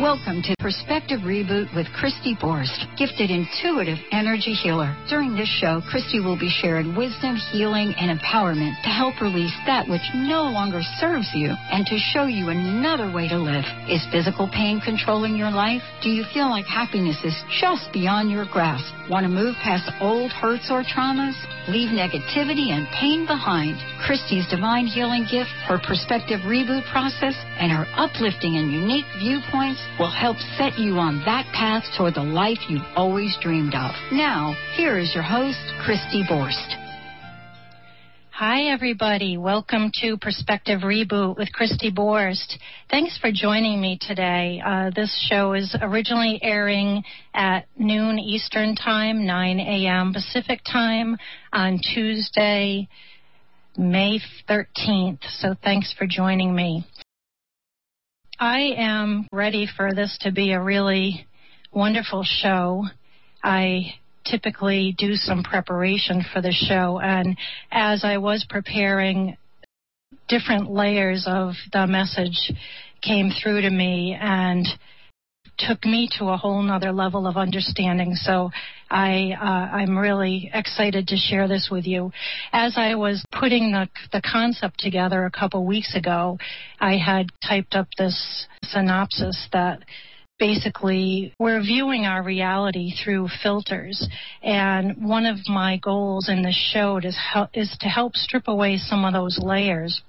Welcome to Perspective Reboot with Christy Borst, gifted intuitive energy healer. During this show, Christy will be sharing wisdom, healing, and empowerment to help release that which no longer serves you and to show you another way to live. Is physical pain controlling your life? Do you feel like happiness is just beyond your grasp? Want to move past old hurts or traumas? Leave negativity and pain behind. Christy's divine healing gift, her perspective reboot process, and her uplifting and unique viewpoints will help set you on that path toward the life you've always dreamed of. Now, here is your host, Christy Borst. Hi, everybody. Welcome to Perspective Reboot with Christy Borst. Thanks for joining me today. Uh, this show is originally airing at noon Eastern Time, 9 a.m. Pacific Time on Tuesday, May 13th. So thanks for joining me. I am ready for this to be a really wonderful show. I typically do some preparation for the show, and as I was preparing, different layers of the message came through to me and took me to a whole nother level of understanding. So Uh, I'm really excited to share this with you. As I was putting the the concept together a couple weeks ago, I had typed up this synopsis that basically we're viewing our reality through filters and one of my goals in this show is, is to help strip away some of those layers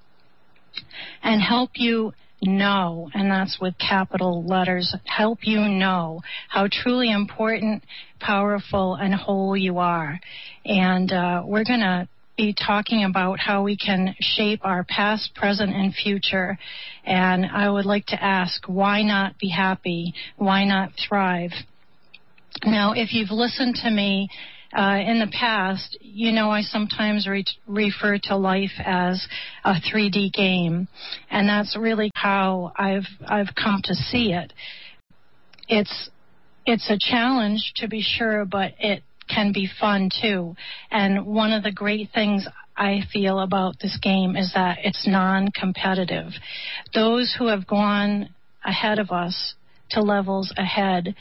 and help you know, and that's with capital letters, help you know how truly important, powerful, and whole you are. And uh, we're going to be talking about how we can shape our past, present, and future. And I would like to ask, why not be happy? Why not thrive? Now, if you've listened to me uh, in the past, you know, I sometimes re- refer to life as a 3D game, and that's really how I've I've come to see it. It's it's a challenge to be sure, but it can be fun too. And one of the great things I feel about this game is that it's non-competitive. Those who have gone ahead of us to levels ahead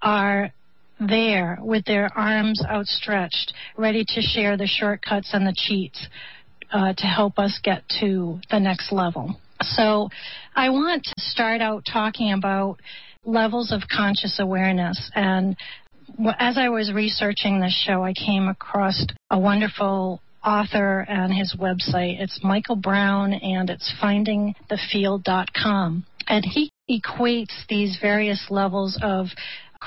are there with their arms outstretched, ready to share the shortcuts and the cheats uh, to help us get to the next level. So I want to start out talking about levels of conscious awareness. And as I was researching this show, I came across a wonderful author and his website. It's Michael Brown and it's findingthefield.com. And he equates these various levels of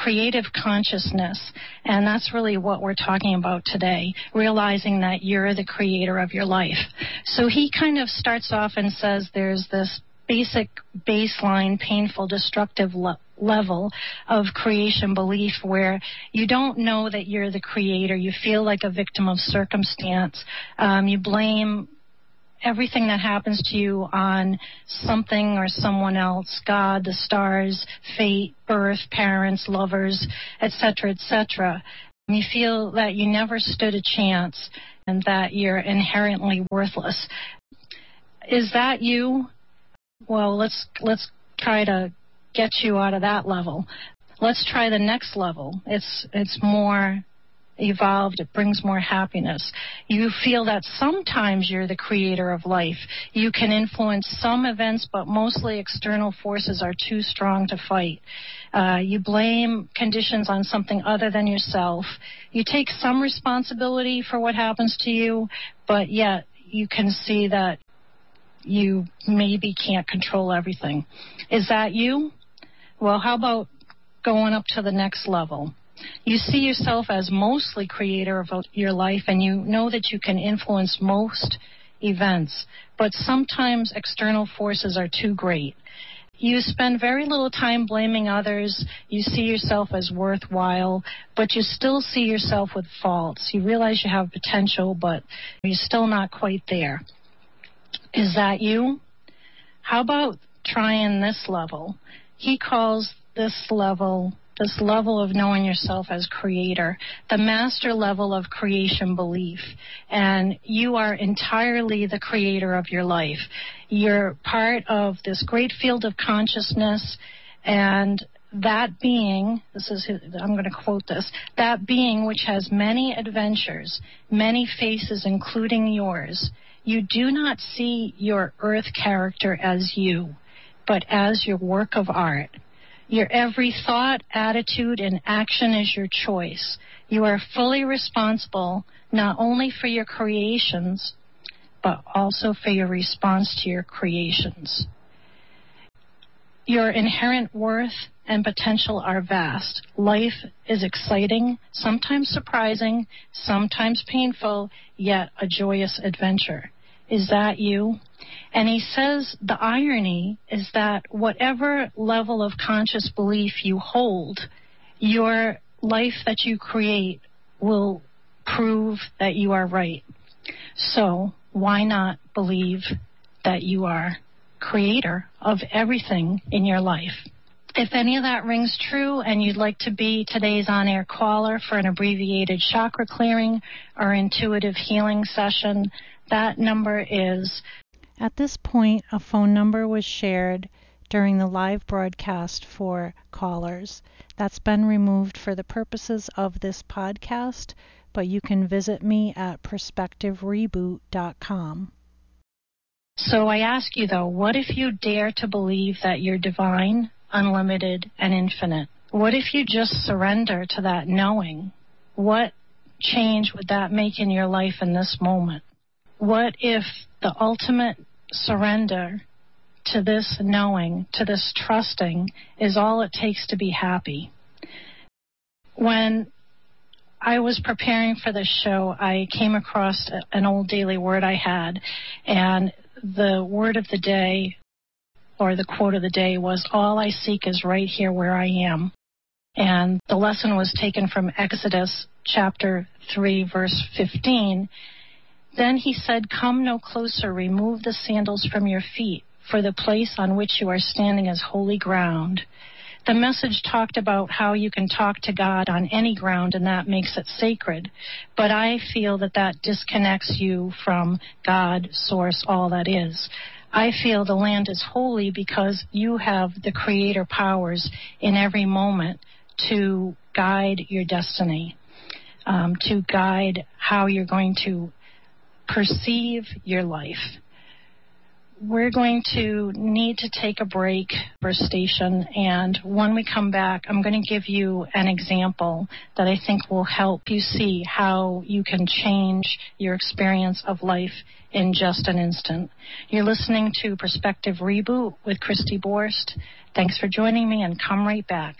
creative consciousness. And that's really what we're talking about today, realizing that you're the creator of your life. So he kind of starts off and says there's this basic baseline painful destructive le- level of creation belief where you don't know that you're the creator you feel like a victim of circumstance um, you blame everything that happens to you on something or someone else god the stars fate birth parents lovers etc etc you feel that you never stood a chance and that you're inherently worthless. Is that you? Well let's let's try to get you out of that level. Let's try the next level. It's it's more evolved, it brings more happiness. You feel that sometimes you're the creator of life. You can influence some events, but mostly external forces are too strong to fight. Uh, you blame conditions on something other than yourself. You take some responsibility for what happens to you, but yet you can see that you maybe can't control everything. Is that you? Well, how about going up to the next level? You see yourself as mostly creator of your life and you know that you can influence most events, but sometimes external forces are too great. You spend very little time blaming others. You see yourself as worthwhile, but you still see yourself with faults. You realize you have potential, but you're still not quite there. Is that you? How about trying this level? He calls this level this level of knowing yourself as creator, the master level of creation belief. And you are entirely the creator of your life. You're part of this great field of consciousness And that being, this is, I'm going to quote this, that being which has many adventures, many faces, including yours, you do not see your earth character as you, but as your work of art. Your every thought, attitude, and action is your choice. You are fully responsible not only for your creations, but also for your response to your creations. Your inherent worth and potential are vast. Life is exciting, sometimes surprising, sometimes painful, yet a joyous adventure. Is that you? And he says the irony is that whatever level of conscious belief you hold, your life that you create will prove that you are right. So why not believe that you are creator of everything in your life? If any of that rings true and you'd like to be today's on air caller for an abbreviated chakra clearing or intuitive healing session, that number is. At this point, a phone number was shared during the live broadcast for callers. That's been removed for the purposes of this podcast, but you can visit me at perspectivereboot.com. So I ask you though, what if you dare to believe that you're divine, unlimited, and infinite? What if you just surrender to that knowing? What change would that make in your life in this moment? What if the ultimate surrender to this knowing, to this trusting, is all it takes to be happy? When I was preparing for this show, I came across an old daily word I had, and the word of the day or the quote of the day was, All I seek is right here where I am. And the lesson was taken from Exodus chapter 3, verse 15. Then he said, Come no closer, remove the sandals from your feet, for the place on which you are standing is holy ground. The message talked about how you can talk to God on any ground and that makes it sacred. But I feel that that disconnects you from God, source, all that is. I feel the land is holy because you have the creator powers in every moment to guide your destiny, um, to guide how you're going to perceive your life. We're going to need to take a break for station, and when we come back, I'm going to give you an example that I think will help you see how you can change your experience of life in just an instant. You're listening to Perspective Reboot with Christy Borst. Thanks for joining me, and come right back.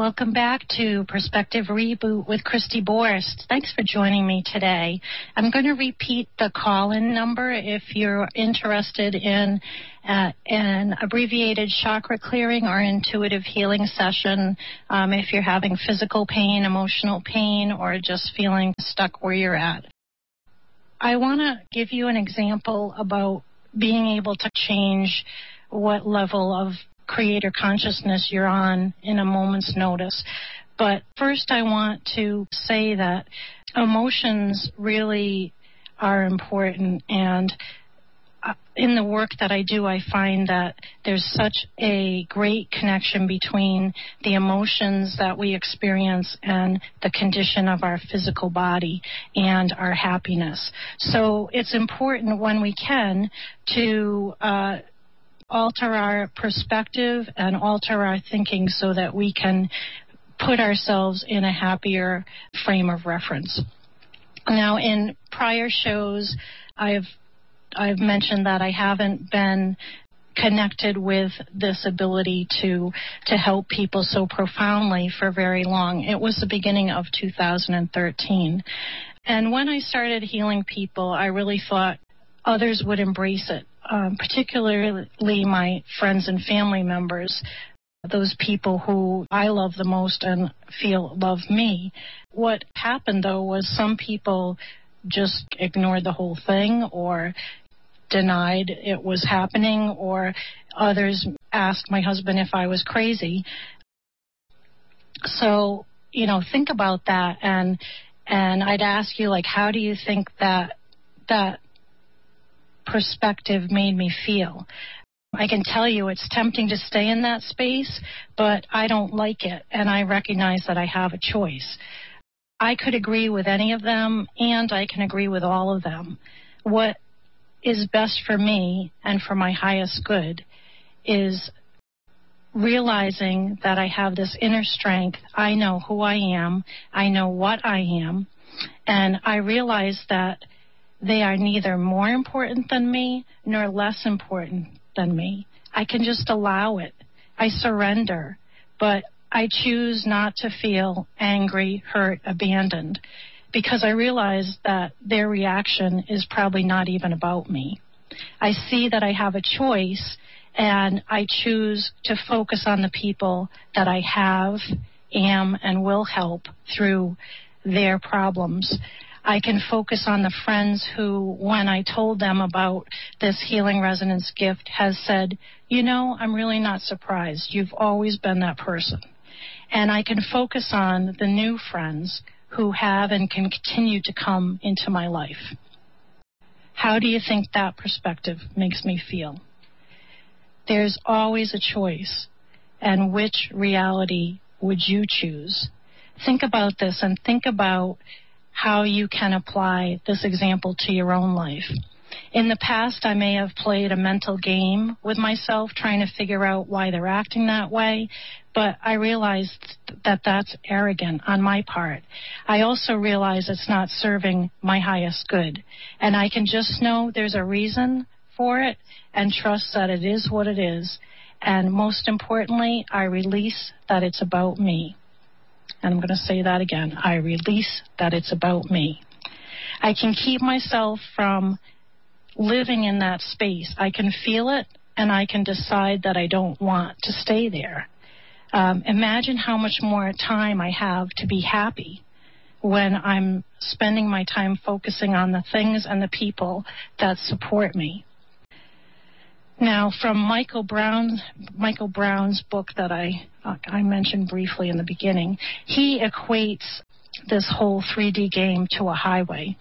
Welcome back to Perspective Reboot with Christy Borst. Thanks for joining me today. I'm going to repeat the call-in number if you're interested in uh, an abbreviated chakra clearing or intuitive healing session. Um, if you're having physical pain, emotional pain, or just feeling stuck where you're at. I want to give you an example about being able to change what level of creator consciousness you're on in a moment's notice. But first, I want to say that emotions really are important and uh, in the work that I do, I find that there's such a great connection between the emotions that we experience and the condition of our physical body and our happiness. So it's important when we can to uh, alter our perspective and alter our thinking so that we can put ourselves in a happier frame of reference. Now, in prior shows, I've I've mentioned that I haven't been connected with this ability to to help people so profoundly for very long. It was the beginning of 2013. And when I started healing people, I really thought others would embrace it um, particularly my friends and family members, those people who I love the most and feel love me. What happened though was some people just ignored the whole thing or denied it was happening or others asked my husband if I was crazy. So, you know, think about that and and I'd ask you like how do you think that that perspective made me feel? I can tell you it's tempting to stay in that space, but I don't like it and I recognize that I have a choice. I could agree with any of them and I can agree with all of them. What is best for me and for my highest good is realizing that I have this inner strength. I know who I am. I know what I am. And I realize that they are neither more important than me nor less important than me. I can just allow it. I surrender. But I choose not to feel angry, hurt, abandoned because I realize that their reaction is probably not even about me. I see that I have a choice and I choose to focus on the people that I have, am, and will help through their problems. I can focus on the friends who, when I told them about this healing resonance gift, has said, you know, I'm really not surprised. You've always been that person. And I can focus on the new friends who have and can continue to come into my life. How do you think that perspective makes me feel? There's always a choice. And which reality would you choose? Think about this and think about how you can apply this example to your own life. In the past, I may have played a mental game with myself trying to figure out why they're acting that way, but I realized that that's arrogant on my part. I also realize it's not serving my highest good. And I can just know there's a reason for it and trust that it is what it is. And most importantly, I release that it's about me. And I'm going to say that again. I release that it's about me. I can keep myself from living in that space. I can feel it and I can decide that I don't want to stay there. Um, imagine how much more time I have to be happy when I'm spending my time focusing on the things and the people that support me. Now, from Michael Brown, Michael Brown's book that I Uh, I mentioned briefly in the beginning, he equates this whole 3D game to a highway.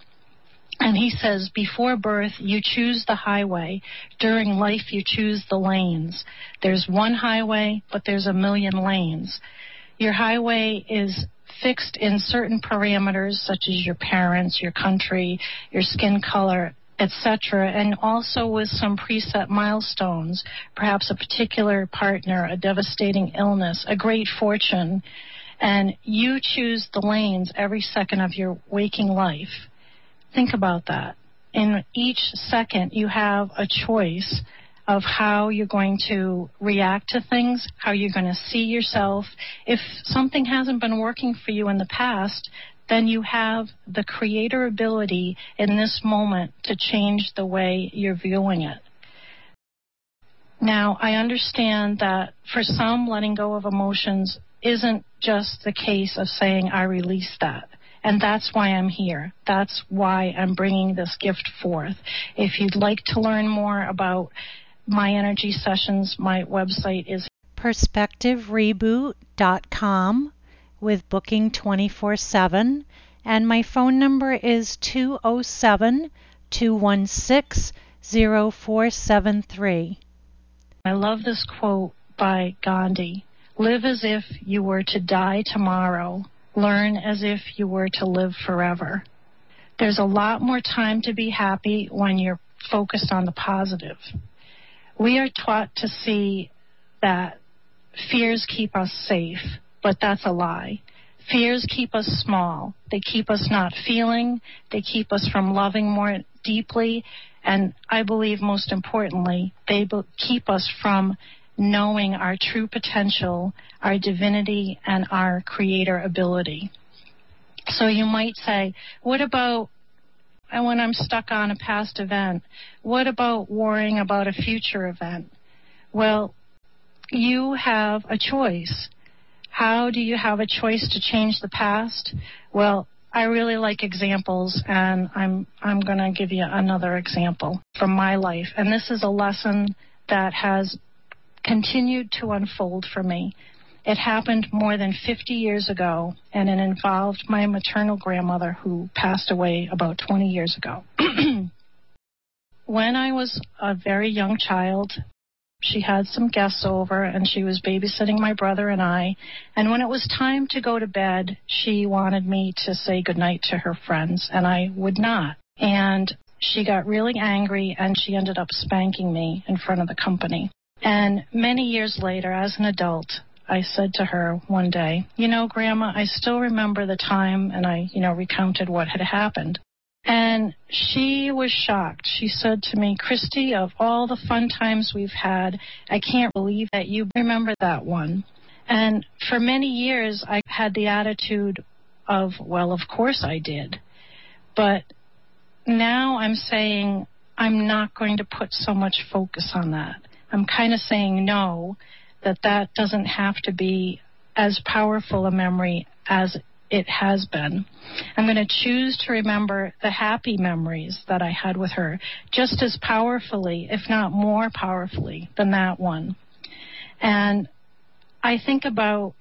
And he says, before birth, you choose the highway. During life, you choose the lanes. There's one highway, but there's a million lanes. Your highway is fixed in certain parameters, such as your parents, your country, your skin color, etc., and also with some preset milestones, perhaps a particular partner, a devastating illness, a great fortune, and you choose the lanes every second of your waking life. Think about that. In each second, you have a choice of how you're going to react to things, how you're going to see yourself. If something hasn't been working for you in the past, then you have the creator ability in this moment to change the way you're viewing it. Now, I understand that for some, letting go of emotions isn't just the case of saying, I release that. And that's why I'm here. That's why I'm bringing this gift forth. If you'd like to learn more about my energy sessions, my website is perspectivereboot.com with booking 24 7. And my phone number is 207 216 0473. I love this quote by Gandhi Live as if you were to die tomorrow learn as if you were to live forever. There's a lot more time to be happy when you're focused on the positive. We are taught to see that fears keep us safe, but that's a lie. Fears keep us small. They keep us not feeling. They keep us from loving more deeply. And I believe most importantly, they keep us from knowing our true potential, our divinity, and our creator ability. So you might say, what about when I'm stuck on a past event? What about worrying about a future event? Well, you have a choice. How do you have a choice to change the past? Well, I really like examples and I'm I'm going to give you another example from my life. And this is a lesson that has continued to unfold for me. It happened more than 50 years ago, and it involved my maternal grandmother who passed away about 20 years ago. when I was a very young child, she had some guests over and she was babysitting my brother and I. And when it was time to go to bed, she wanted me to say goodnight to her friends, and I would not. And she got really angry and she ended up spanking me in front of the company. And many years later, as an adult, I said to her one day, You know, Grandma, I still remember the time, and I, you know, recounted what had happened. And she was shocked. She said to me, Christy, of all the fun times we've had, I can't believe that you remember that one. And for many years, I had the attitude of, well, of course I did. But now I'm saying I'm not going to put so much focus on that. I'm kind of saying no, that that doesn't have to be as powerful a memory as it has been. I'm going to choose to remember the happy memories that I had with her just as powerfully, if not more powerfully, than that one. And I think about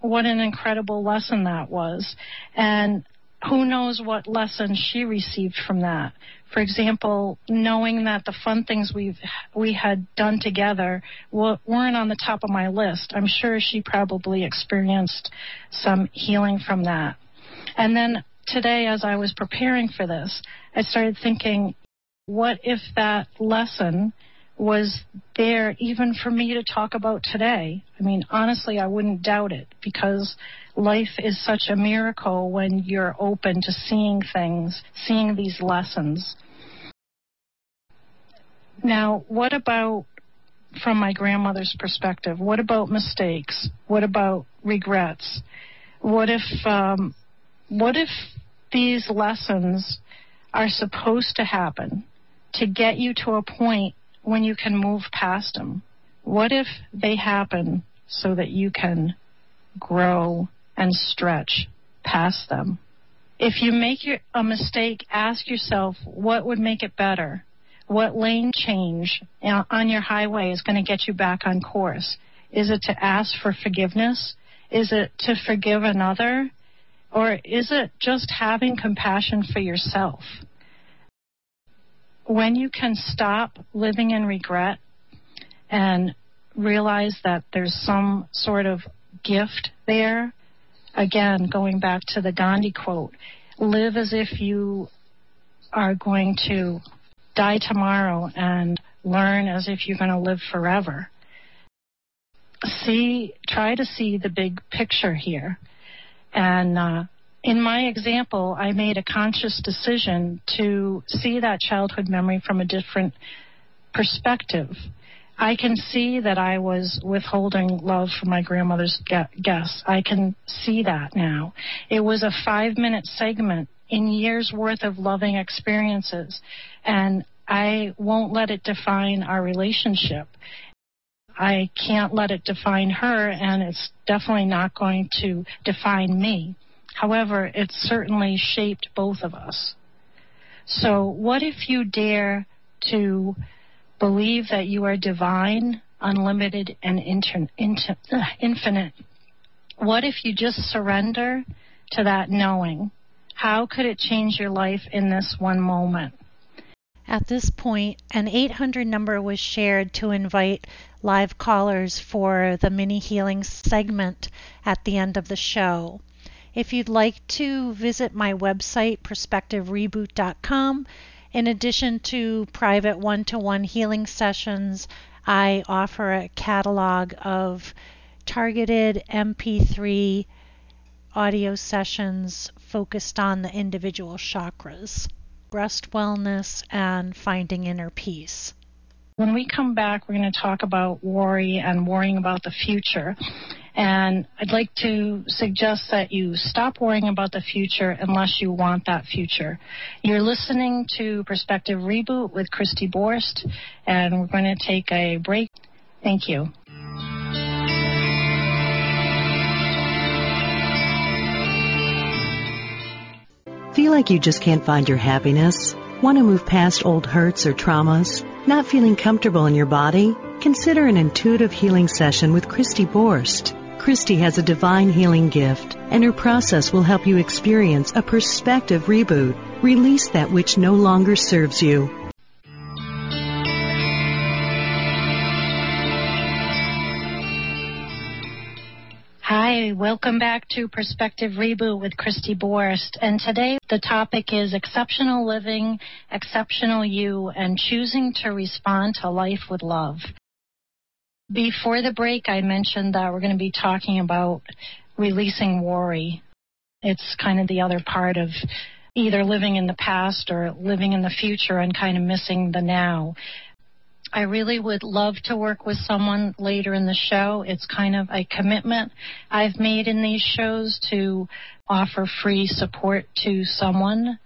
what an incredible lesson that was. And who knows what lesson she received from that. For example, knowing that the fun things we've we had done together weren't on the top of my list. I'm sure she probably experienced some healing from that. And then today, as I was preparing for this, I started thinking, what if that lesson was there even for me to talk about today. I mean, honestly, I wouldn't doubt it because life is such a miracle when you're open to seeing things, seeing these lessons. Now, what about from my grandmother's perspective? What about mistakes? What about regrets? What if, um, what if these lessons are supposed to happen to get you to a point when you can move past them? What if they happen so that you can grow and stretch past them? If you make a mistake, ask yourself what would make it better? What lane change uh, on your highway is going to get you back on course? Is it to ask for forgiveness? Is it to forgive another? Or is it just having compassion for yourself? When you can stop living in regret and realize that there's some sort of gift there, again, going back to the Gandhi quote, live as if you are going to die tomorrow and learn as if you're going to live forever. See, try to see the big picture here and uh, in my example, I made a conscious decision to see that childhood memory from a different perspective. I can see that I was withholding love from my grandmother's guests. I can see that now. It was a five minute segment in years worth of loving experiences, and I won't let it define our relationship. I can't let it define her, and it's definitely not going to define me. However, it certainly shaped both of us. So, what if you dare to believe that you are divine, unlimited, and inter- inter- uh, infinite? What if you just surrender to that knowing? How could it change your life in this one moment? At this point, an 800 number was shared to invite live callers for the mini healing segment at the end of the show. If you'd like to visit my website, perspectivereboot.com, in addition to private one to one healing sessions, I offer a catalog of targeted MP3 audio sessions focused on the individual chakras, breast wellness, and finding inner peace. When we come back, we're going to talk about worry and worrying about the future. And I'd like to suggest that you stop worrying about the future unless you want that future. You're listening to Perspective Reboot with Christy Borst, and we're going to take a break. Thank you. Feel like you just can't find your happiness? Want to move past old hurts or traumas? Not feeling comfortable in your body? Consider an intuitive healing session with Christy Borst. Christy has a divine healing gift, and her process will help you experience a perspective reboot. Release that which no longer serves you. Hi, welcome back to Perspective Reboot with Christy Borst. And today the topic is exceptional living, exceptional you, and choosing to respond to life with love. Before the break, I mentioned that we're going to be talking about releasing worry. It's kind of the other part of either living in the past or living in the future and kind of missing the now. I really would love to work with someone later in the show. It's kind of a commitment I've made in these shows to offer free support to someone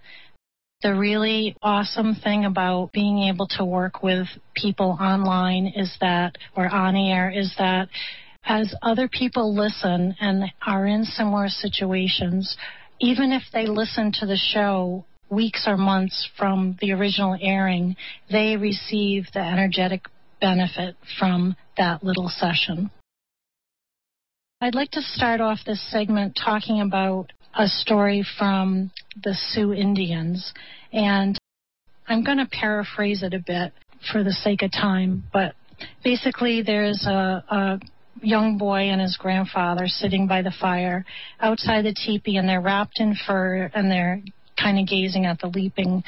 the really awesome thing about being able to work with people online is that, or on air, is that as other people listen and are in similar situations, even if they listen to the show weeks or months from the original airing, they receive the energetic benefit from that little session. I'd like to start off this segment talking about a story from the Sioux Indians. And I'm going to paraphrase it a bit for the sake of time, but basically, there's a, a young boy and his grandfather sitting by the fire outside the teepee, and they're wrapped in fur and they're kind of gazing at the leaping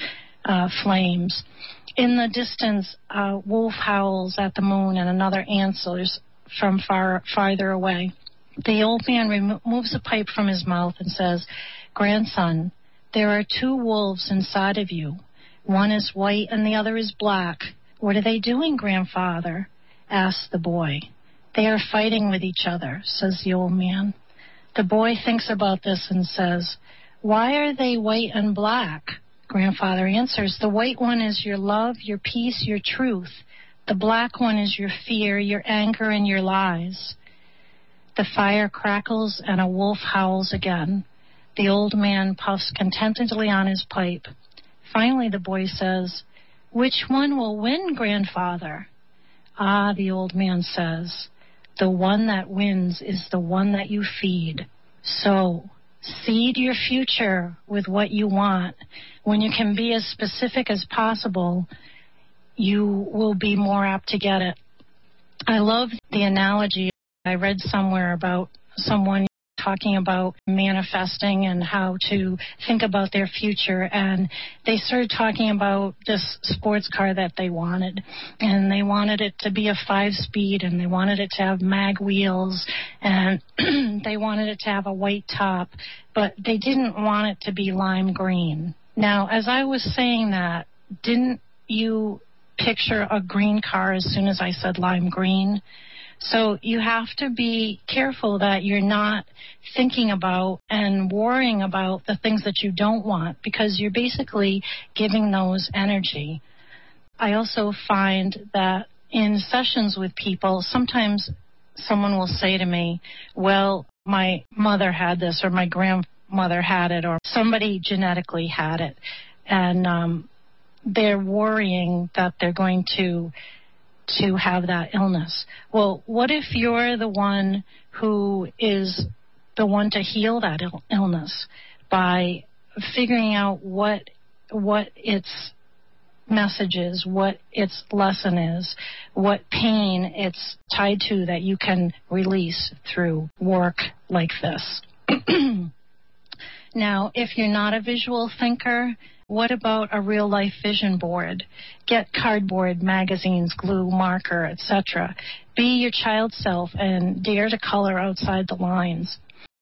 uh, flames. In the distance, a wolf howls at the moon, and another answers from far farther away. The old man removes a pipe from his mouth and says, Grandson, there are two wolves inside of you. One is white and the other is black. What are they doing, grandfather? asks the boy. They are fighting with each other, says the old man. The boy thinks about this and says, Why are they white and black? Grandfather answers, The white one is your love, your peace, your truth. The black one is your fear, your anger, and your lies. The fire crackles and a wolf howls again. The old man puffs contentedly on his pipe. Finally, the boy says, Which one will win, grandfather? Ah, the old man says, The one that wins is the one that you feed. So, seed your future with what you want. When you can be as specific as possible, you will be more apt to get it. I love the analogy I read somewhere about someone talking about manifesting and how to think about their future and they started talking about this sports car that they wanted and they wanted it to be a five speed and they wanted it to have mag wheels and they wanted it to have a white top but they didn't want it to be lime green. Now as i was saying that didn't you picture a green car as soon as i said lime green so you have to be careful that you're not thinking about and worrying about the things that you don't want because you're basically giving those energy. I also find that in sessions with people, sometimes someone will say to me, Well, my mother had this, or my grandmother had it, or somebody genetically had it. And um, they're worrying that they're going to to have that illness. Well, what if you're the one who is the one to heal that Ill- illness by figuring out what what its message is, what its lesson is, what pain it's tied to that you can release through work like this. now, if you're not a visual thinker, what about a real life vision board? Get cardboard, magazines, glue, marker, etc. Be your child self and dare to color outside the lines.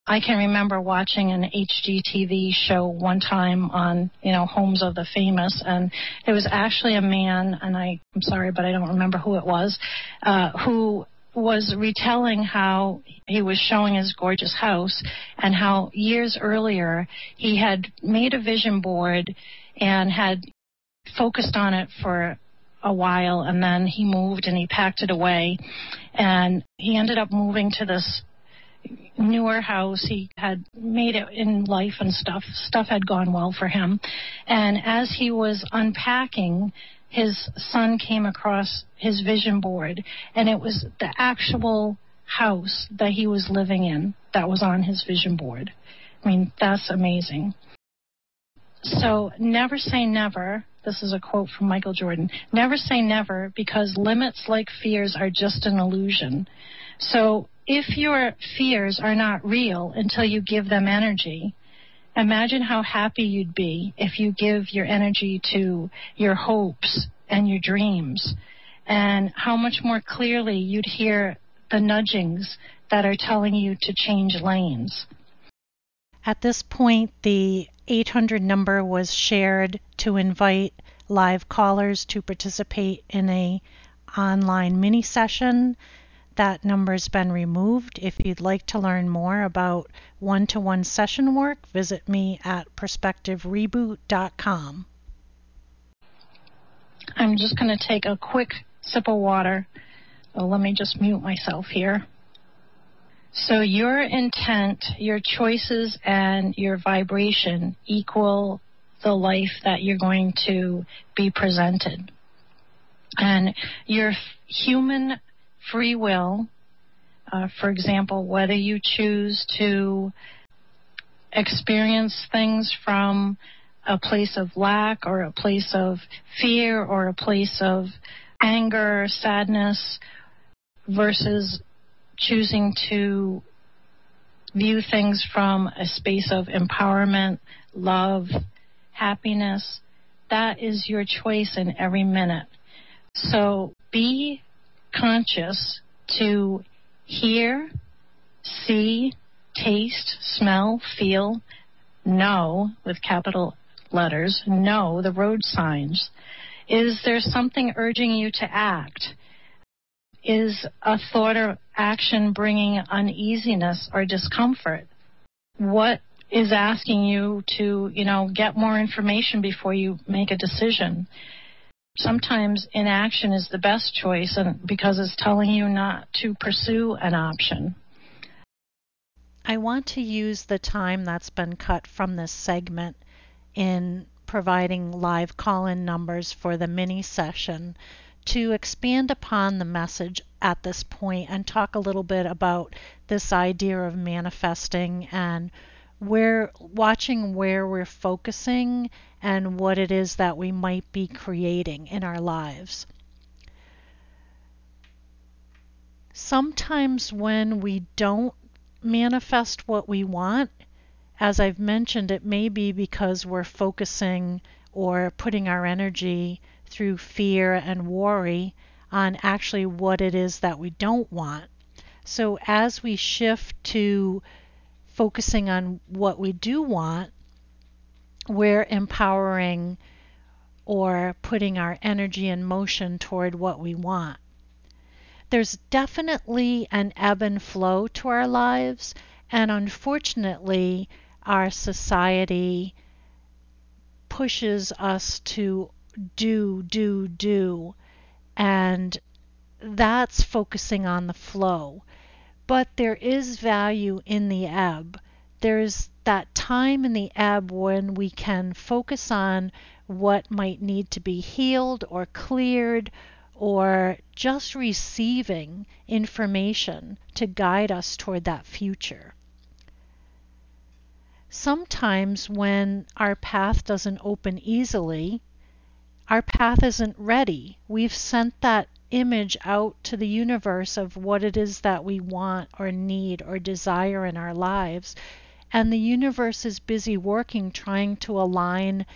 I can remember watching an HGTV show one time on, you know, Homes of the Famous, and it was actually a man, and I, I'm sorry, but I don't remember who it was, uh, who was retelling how he was showing his gorgeous house and how years earlier he had made a vision board and had focused on it for a while and then he moved and he packed it away and he ended up moving to this newer house. He had made it in life and stuff. Stuff had gone well for him. And as he was unpacking, his son came across his vision board, and it was the actual house that he was living in that was on his vision board. I mean, that's amazing. So never say never. This is a quote from Michael Jordan. Never say never because limits like fears are just an illusion. So if your fears are not real until you give them energy, imagine how happy you'd be if you give your energy to your hopes and your dreams and how much more clearly you'd hear the nudgings that are telling you to change lanes. At this point, the 800 number was shared to invite live callers to participate in a online mini session that number's been removed. If you'd like to learn more about one to one session work, visit me at perspectivereboot.com. I'm just going to take a quick sip of water. Oh, let me just mute myself here. So, your intent, your choices, and your vibration equal the life that you're going to be presented. And your human free will, uh, for example, whether you choose to experience things from a place of lack or a place of fear or a place of anger, sadness, versus choosing to view things from a space of empowerment, love, happiness. That is your choice in every minute. So be conscious to hear, see, taste, smell, feel, know with capital letters, know the road signs. Is there something urging you to act? Is a thought or action bringing uneasiness or discomfort? What is asking you to, you know, get more information before you make a decision? Sometimes inaction is the best choice and because it's telling you not to pursue an option. I want to use the time that's been cut from this segment in providing live call in numbers for the mini session to expand upon the message at this point and talk a little bit about this idea of manifesting and where watching where we're focusing and what it is that we might be creating in our lives. Sometimes when we don't manifest what we want, as I've mentioned, it may be because we're focusing or putting our energy through fear and worry on actually what it is that we don't want. So as we shift to focusing on what we do want, we're empowering or putting our energy in motion toward what we want. There's definitely an ebb and flow to our lives, and unfortunately, our society pushes us to do, do, do, and that's focusing on the flow. But there is value in the ebb. There's that time in the ebb when we can focus on what might need to be healed or cleared or just receiving information to guide us toward that future. Sometimes, when our path doesn't open easily, our path isn't ready. We've sent that image out to the universe of what it is that we want or need or desire in our lives. And the universe is busy working trying to align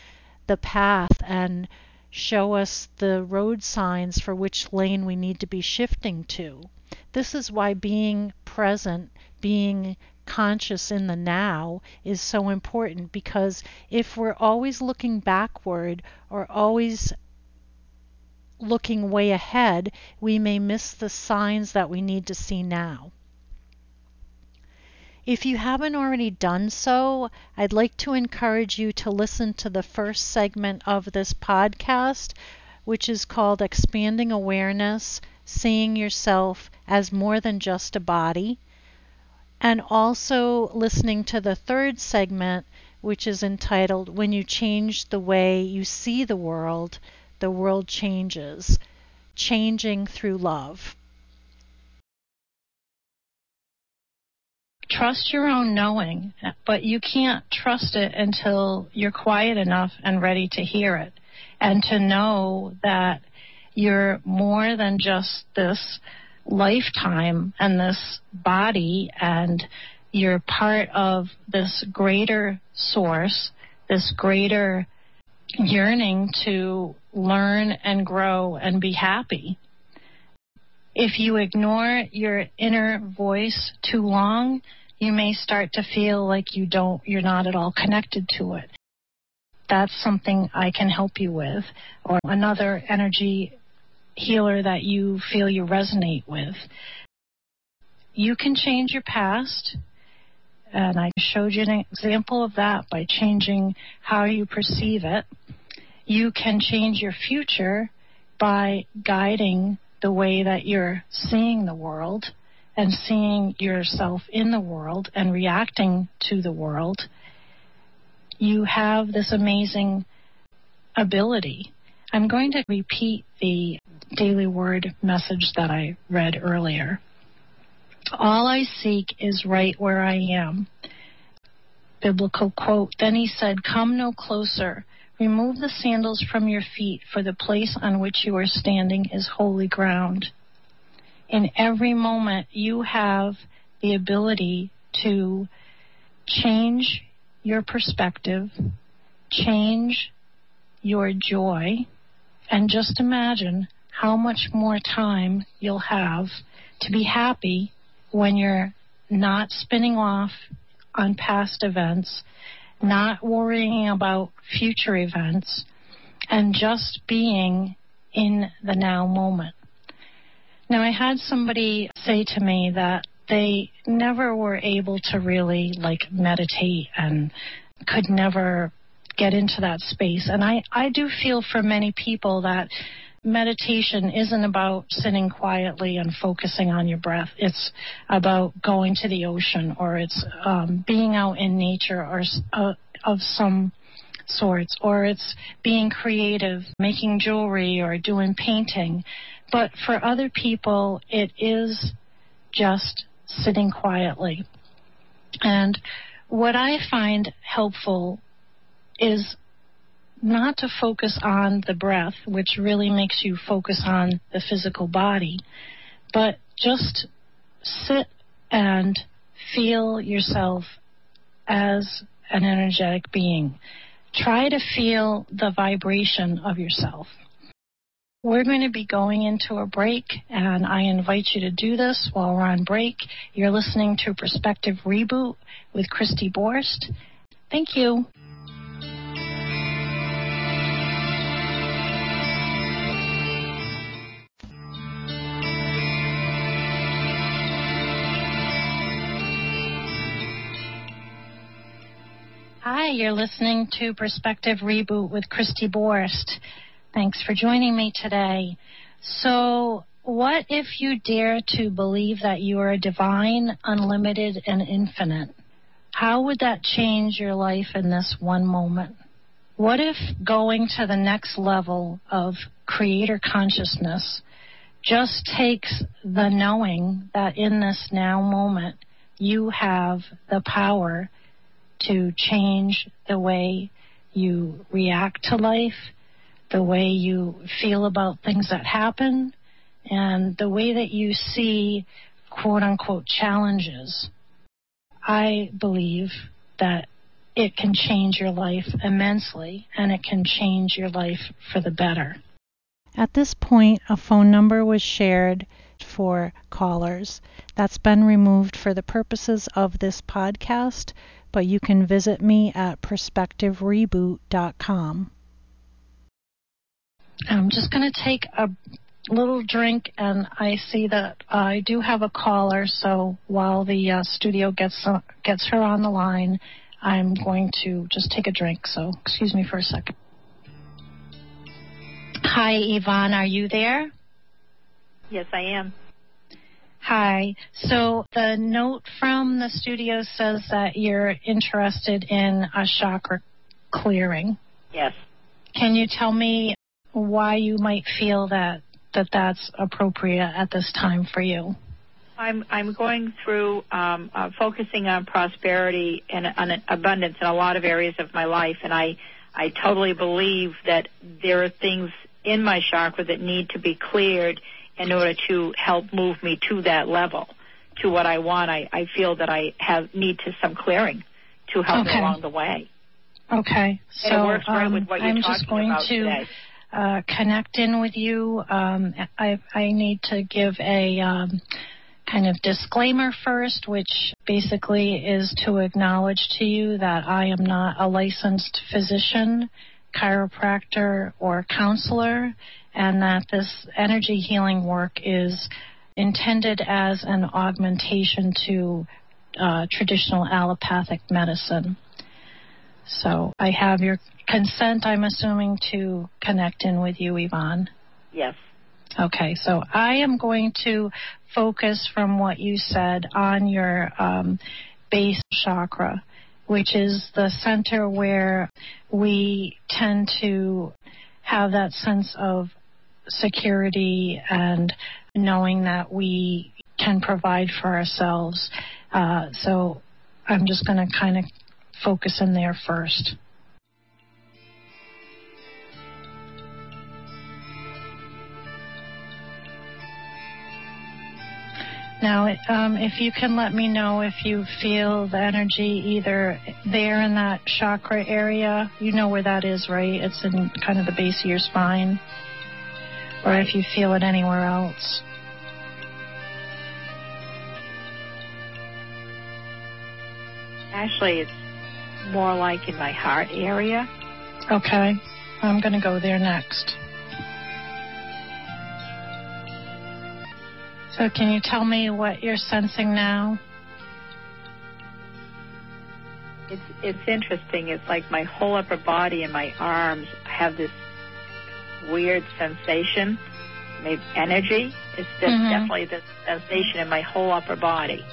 the path and show us the road signs for which lane we need to be shifting to. This is why being present, being conscious in the now is so important because if we're always looking backward or always looking way ahead, we may miss the signs that we need to see now. If you haven't already done so, I'd like to encourage you to listen to the first segment of this podcast, which is called Expanding Awareness Seeing Yourself as More Than Just a Body. and also listening to the third segment, which is entitled When You Change the Way You See the World, the World Changes Changing Through Love. Trust your own knowing, but you can't trust it until you're quiet enough and ready to hear it and to know that you're more than just this lifetime and this body and you're part of this greater source, this greater yearning to learn and grow and be happy. If you ignore your inner voice too long, you may start to feel like you don't you're not at all connected to it. That's something I can help you with or another energy healer that you feel you resonate with. You can change your past, and I showed you an example of that by changing how you perceive it. You can change your future by guiding the way that you're seeing the world and seeing yourself in the world and reacting to the world. You have this amazing ability. I'm going to repeat the daily word message that I read earlier. All I seek is right where I am. Biblical quote. Then he said, Come no closer. Remove the sandals from your feet, for the place on which you are standing is holy ground. In every moment, you have the ability to change your perspective, change your joy, and just imagine how much more time you'll have to be happy when you're not spinning off on past events, not worrying about future events, and just being in the now moment. Now, I had somebody say to me that they never were able to really like meditate and could never get into that space. And I, I do feel for many people that meditation isn't about sitting quietly and focusing on your breath. It's about going to the ocean or it's um, being out in nature or uh, of some sorts, or it's being creative, making jewelry or doing painting. But for other people, it is just sitting quietly. And what I find helpful is not to focus on the breath, which really makes you focus on the physical body, but just sit and feel yourself as an energetic being. Try to feel the vibration of yourself. We're going to be going into a break, and I invite you to do this while we're on break. You're listening to Perspective Reboot with Christy Borst. Thank you. Hi, you're listening to Perspective Reboot with Christy Borst. Thanks for joining me today. So, what if you dare to believe that you are divine, unlimited, and infinite? How would that change your life in this one moment? What if going to the next level of creator consciousness just takes the knowing that in this now moment you have the power to change the way you react to life, the way you feel about things that happen, and the way that you see quote unquote challenges. I believe that it can change your life immensely and it can change your life for the better. At this point, a phone number was shared for callers. That's been removed for the purposes of this podcast, but you can visit me at perspectivereboot.com. I'm just going to take a little drink, and I see that I do have a caller. So while the uh, studio gets uh, gets her on the line, I'm going to just take a drink. So excuse me for a second. Hi, Yvonne. Are you there? Yes, I am. Hi. So the note from the studio says that you're interested in a chakra clearing. Yes. Can you tell me why you might feel that that that's appropriate at this time for you? I'm I'm going through um, uh, focusing on prosperity and on abundance in a lot of areas of my life, and I I totally believe that there are things in my chakra that need to be cleared in order to help move me to that level, to what I want. I, I feel that I have need to some clearing to help Okay. me along the way. Okay. So right um, I'm just going to uh, connect in with you. Um, I, I need to give a um, kind of disclaimer first, which basically is to acknowledge to you that I am not a licensed physician, chiropractor, or counselor, and that this energy healing work is intended as an augmentation to uh, traditional allopathic medicine. So I have your consent, I'm assuming, to connect in with you, Yvonne. Yes. Okay, so I am going to focus from what you said on your um, base chakra, which is the center where we tend to have that sense of security and knowing that we can provide for ourselves. Uh, so I'm just going to kind of focus in there first. Now, um, if you can let me know if you feel the energy either there in that chakra area, you know where that is, right? It's in kind of the base of your spine. Or if you feel it anywhere else. Actually, it's more like in my heart area. Okay, I'm going to go there next. So, can you tell me what you're sensing now? It's it's interesting. It's like my whole upper body and my arms have this weird sensation, maybe energy. It's just Mhm. definitely the sensation in my whole upper body.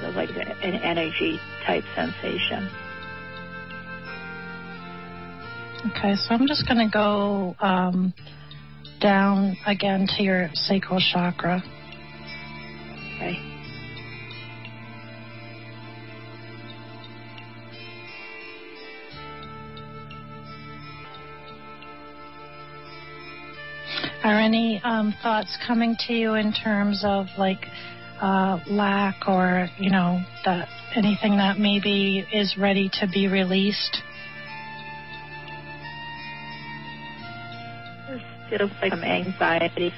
So like an energy type sensation. Okay, so I'm just going to go um, down again to your sacral chakra. Okay. Are any um, thoughts coming to you in terms of like uh, lack or, you know, that anything that maybe is ready to be released? This feels like some anxiety.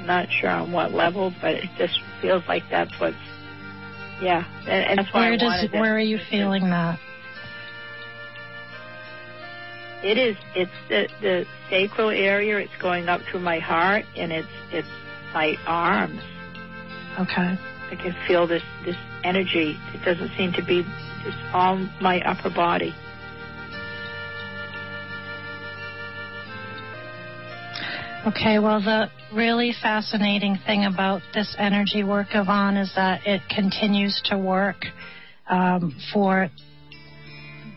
Not sure on what level, but it just feels like that's what's. Yeah, and, and that's why Where does it. where are you feeling that? It is. It's the the sacral area. It's going up through my heart, and it's it's my arms. Okay. I can feel this this energy. It doesn't seem to be just all my upper body. Okay, well, the really fascinating thing about this energy work, Yvonne, is that it continues to work um, for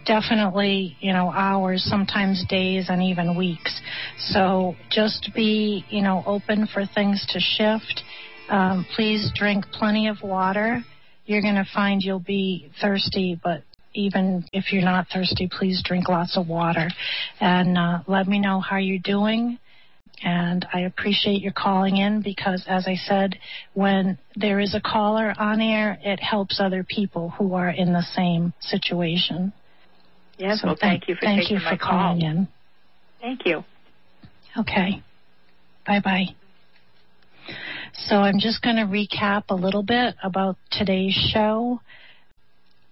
definitely, you know, hours, sometimes days, and even weeks. So just be, you know, open for things to shift. Um, please drink plenty of water. You're going to find you'll be thirsty, but even if you're not thirsty, please drink lots of water. And uh, let me know how you're doing. And I appreciate your calling in because, as I said, when there is a caller on air, it helps other people who are in the same situation. Yes. So well, thank you for thank taking you for my calling call. in. Thank you. Okay. Bye bye. So I'm just going to recap a little bit about today's show.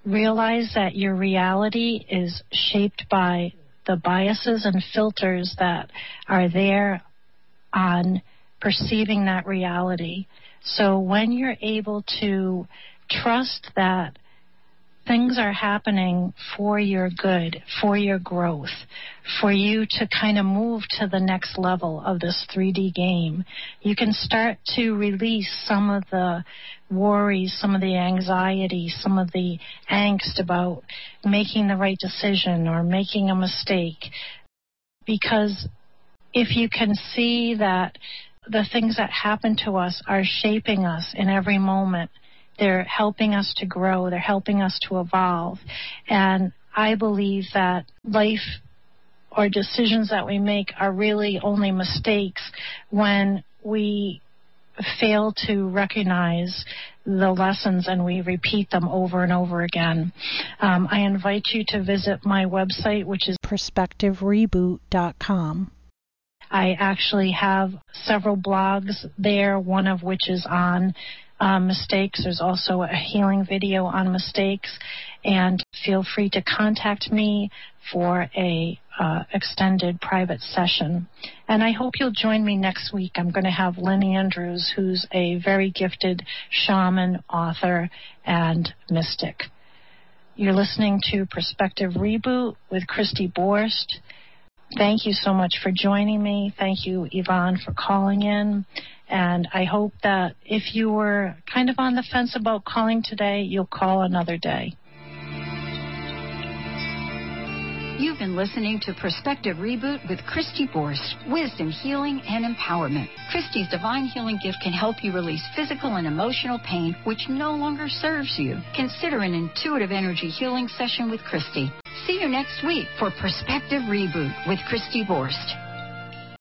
Realize that your reality is shaped by the biases and filters that are there on perceiving that reality. So when you're able to trust that things are happening for your good, for your growth, for you to kind of move to the next level of this 3D game. You can start to release some of the worries, some of the anxiety, some of the angst about making the right decision or making a mistake. Because if you can see that the things that happen to us are shaping us in every moment, they're helping us to grow. They're helping us to evolve. And I believe that life or decisions that we make are really only mistakes when we fail to recognize the lessons and we repeat them over and over again. Um, I invite you to visit my website, which is perspectivereboot.com. I actually have several blogs there, one of which is on mistakes. There's also a healing video on mistakes, and feel free to contact me for a uh, extended private session. And I hope you'll join me next week. I'm going to have Lynn Andrews, who's a very gifted shaman, author, and mystic. You're listening to Perspective Reboot with Christy Borst. Thank you so much for joining me. Thank you, Yvonne, for calling in. And I hope that if you were kind of on the fence about calling today, you'll call another day. You've been listening to Perspective Reboot with Christy Borst, wisdom, healing, and empowerment. Christy's divine healing gift can help you release physical and emotional pain which no longer serves you. Consider an intuitive energy healing session with Christy. See you next week for Perspective Reboot with Christy Borst.